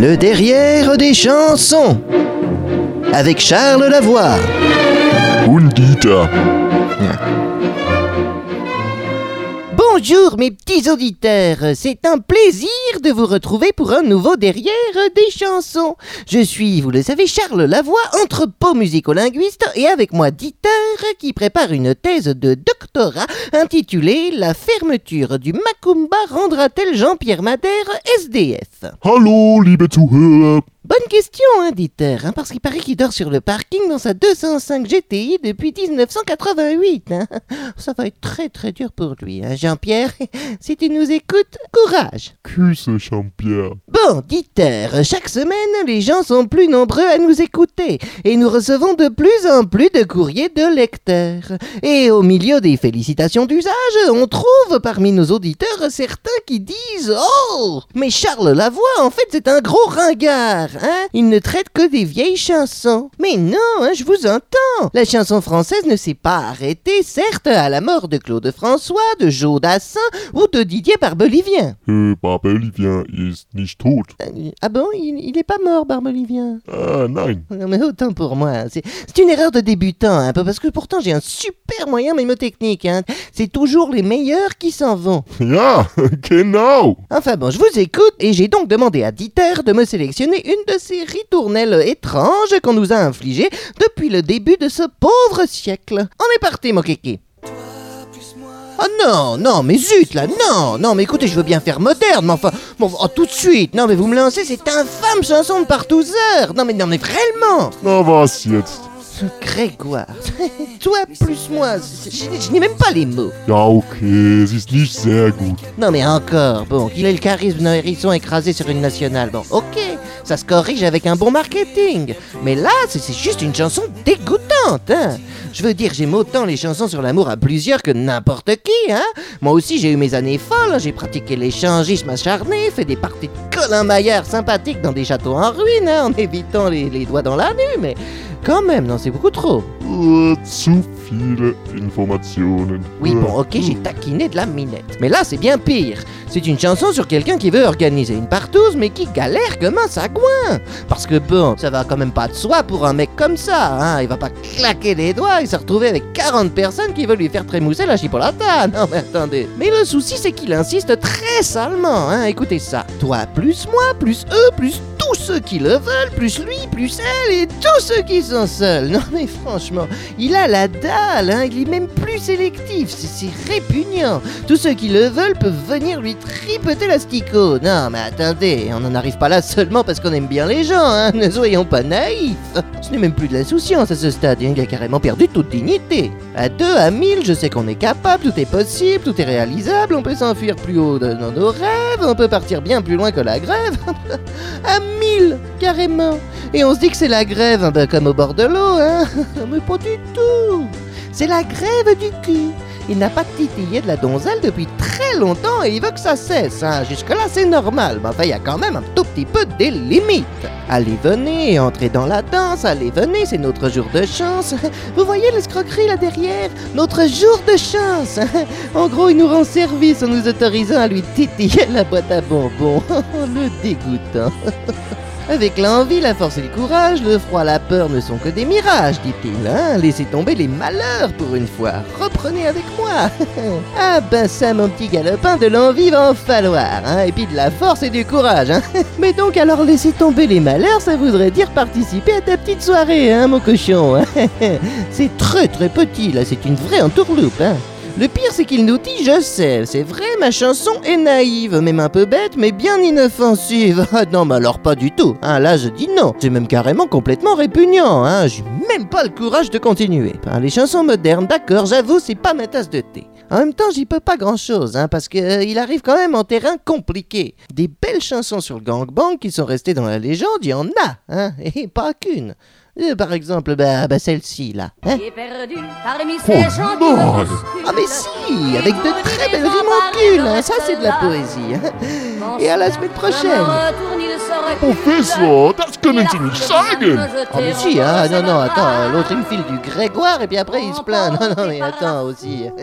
Le derrière des chansons. Avec Charles Lavoie. Bonjour mes petits auditeurs, c'est un plaisir de vous retrouver pour un nouveau Derrière des chansons. Je suis, vous le savez, Charles Lavoie, entrepôt musicolinguiste et avec moi Dieter qui prépare une thèse de doctorat intitulée La fermeture du Macumba rendra-t-elle Jean-Pierre Madère SDF Hallo, liebe Zuhörer. Bonne question, hein, Dieter, hein, parce qu'il paraît qu'il dort sur le parking dans sa 205 GTI depuis 1988. hein. Ça va être très très dur pour lui, hein, Jean-Pierre. Si tu nous écoutes, courage. Küsse, Jean-Pierre? Bon, Dieter, chaque semaine, les gens sont plus nombreux à nous écouter et nous recevons de plus en plus de courriers de lecteurs. Et au milieu des félicitations d'usage, on trouve parmi nos auditeurs certains qui disent Oh Mais Charles Lavoie, en fait, c'est un gros ringard, hein? Il ne traite que des vieilles chansons. Mais non, hein, je vous entends. La chanson française ne s'est pas arrêtée, certes, à la mort de Claude François, de Joe Dassin ou de Didier Barbelivien. Äh, Barbelivien ist nicht tot. Euh, Ah bon, il, il est pas mort, Barbelivien? Ah, nein. Non, mais autant pour moi. hein. C'est c'est une erreur de débutant, un peu, parce que pourtant j'ai un super moyen mémotechnique. Hein. C'est toujours les meilleurs qui s'en vont. Ja, genau. Enfin bon, je vous écoute, et j'ai donc demandé à Dieter de me sélectionner une de ces ritournelles étranges qu'on nous a infligées depuis le début de ce pauvre siècle. On est parti, mon kéké. Oh non, non, mais zut là, non, non, mais écoutez, je veux bien faire moderne, mais enfin, bon, oh, tout de suite, non, mais vous me lancez cette infâme chanson de partouzeur, non, mais non, mais vraiment, Na was jetzt? Grégoire, toi plus moi, je, n'ai même pas les mots. Okay, es ist nicht sehr gut. Non mais encore, bon, qu'il ait le charisme d'un hérisson écrasé sur une nationale, bon, ok, ça se corrige avec un bon marketing. Mais là, c'est c'est juste une chanson dégoûtante, hein. Je veux dire, j'aime autant les chansons sur l'amour à plusieurs que n'importe qui, hein. Moi aussi, j'ai eu mes années folles, hein. j'ai pratiqué l'échangisme acharné, fait des parties de Colin Maillard sympathiques dans des châteaux en ruine, hein, en évitant les, les doigts dans la nuit, mais quand même, non, c'est beaucoup trop. Zu viele Informationen. Oui, bon, ok, j'ai taquiné de la minette. Mais là, c'est bien pire. C'est une chanson sur quelqu'un qui veut organiser une partouze, mais qui galère comme un sagouin. Parce que bon, ça va quand même pas de soi pour un mec comme ça, hein. Il va pas claquer les doigts et se retrouver avec 40 personnes qui veulent lui faire trémousser la chipolata. Non, mais attendez. Mais le souci, c'est qu'il insiste très salement, hein. Écoutez ça. Toi plus moi, plus eux, plus tous ceux qui le veulent, plus lui, plus elle et tous ceux qui sont seuls. Non, mais franchement, il a la dalle, hein. Il est même plus sélectif. C'est répugnant. Tous ceux qui le veulent peuvent venir lui tripoter l'asticot. Non, mais attendez, on n'en arrive pas là seulement parce qu'on aime bien les gens, hein. Ne soyons pas naïfs. Ce n'est même plus de l'insouciance à ce stade. hein. Il a carrément perdu toute dignité. À deux, à mille, je sais qu'on est capable, tout est possible, tout est réalisable. On peut s'enfuir plus haut dans nos rêves, on peut partir bien plus loin que la grève. mille, carrément. Et on se dit que c'est la grève, hein, ben, comme au bord de l'eau, hein. Mais pas du tout. C'est la grève du cul. Il n'a pas titillé de la donzelle depuis très longtemps et il veut que ça cesse. Hein. Jusque-là, c'est normal. Mais enfin, il y a quand même un tout petit peu des limites. Allez, venez, entrez dans la danse. Allez, venez, c'est notre jour de chance. Vous voyez l'escroquerie là derrière? Notre jour de chance. En gros, il nous rend service en nous autorisant à lui titiller la boîte à bonbons. le dégoûtant. Avec l'envie, la force et le courage, le froid, la peur ne sont que des mirages, dit-il. Hein Laissez tomber les malheurs pour une fois. Reprenez avec moi. ah ben ça, mon petit galopin, de l'envie va en falloir. Hein et puis de la force et du courage. Hein Mais donc alors laisser tomber les malheurs, ça voudrait dire participer à ta petite soirée, hein, mon cochon. hein c'est très très petit, là, c'est une vraie entourloupe. Hein le pire, c'est qu'il nous dit Je sais, c'est vrai, ma chanson est naïve, même un peu bête, mais bien inoffensive. Ah non, mais alors pas du tout. Hein, là, je dis non. C'est même carrément complètement répugnant. Hein, j'ai même pas le courage de continuer. Enfin, les chansons modernes, d'accord, j'avoue, c'est pas ma tasse de thé. En même temps, j'y peux pas grand chose, hein, parce que euh, il arrive quand même en terrain compliqué. Des belles chansons sur le gangbang qui sont restées dans la légende, il y en a, hein, et pas qu'une. Euh, par exemple, bah, bah celle-ci là. Hein perdu parmi Oh, gens non. Ah mais si, avec de très belles rimes en cul, hein, ça c'est de la poésie. hein. Et à la semaine prochaine. Professor, das können Sie nicht sagen. Ah mais si, hein, non, non, attends, l'autre il me file du Grégoire et puis après il se plaint. Non, non, mais attends aussi.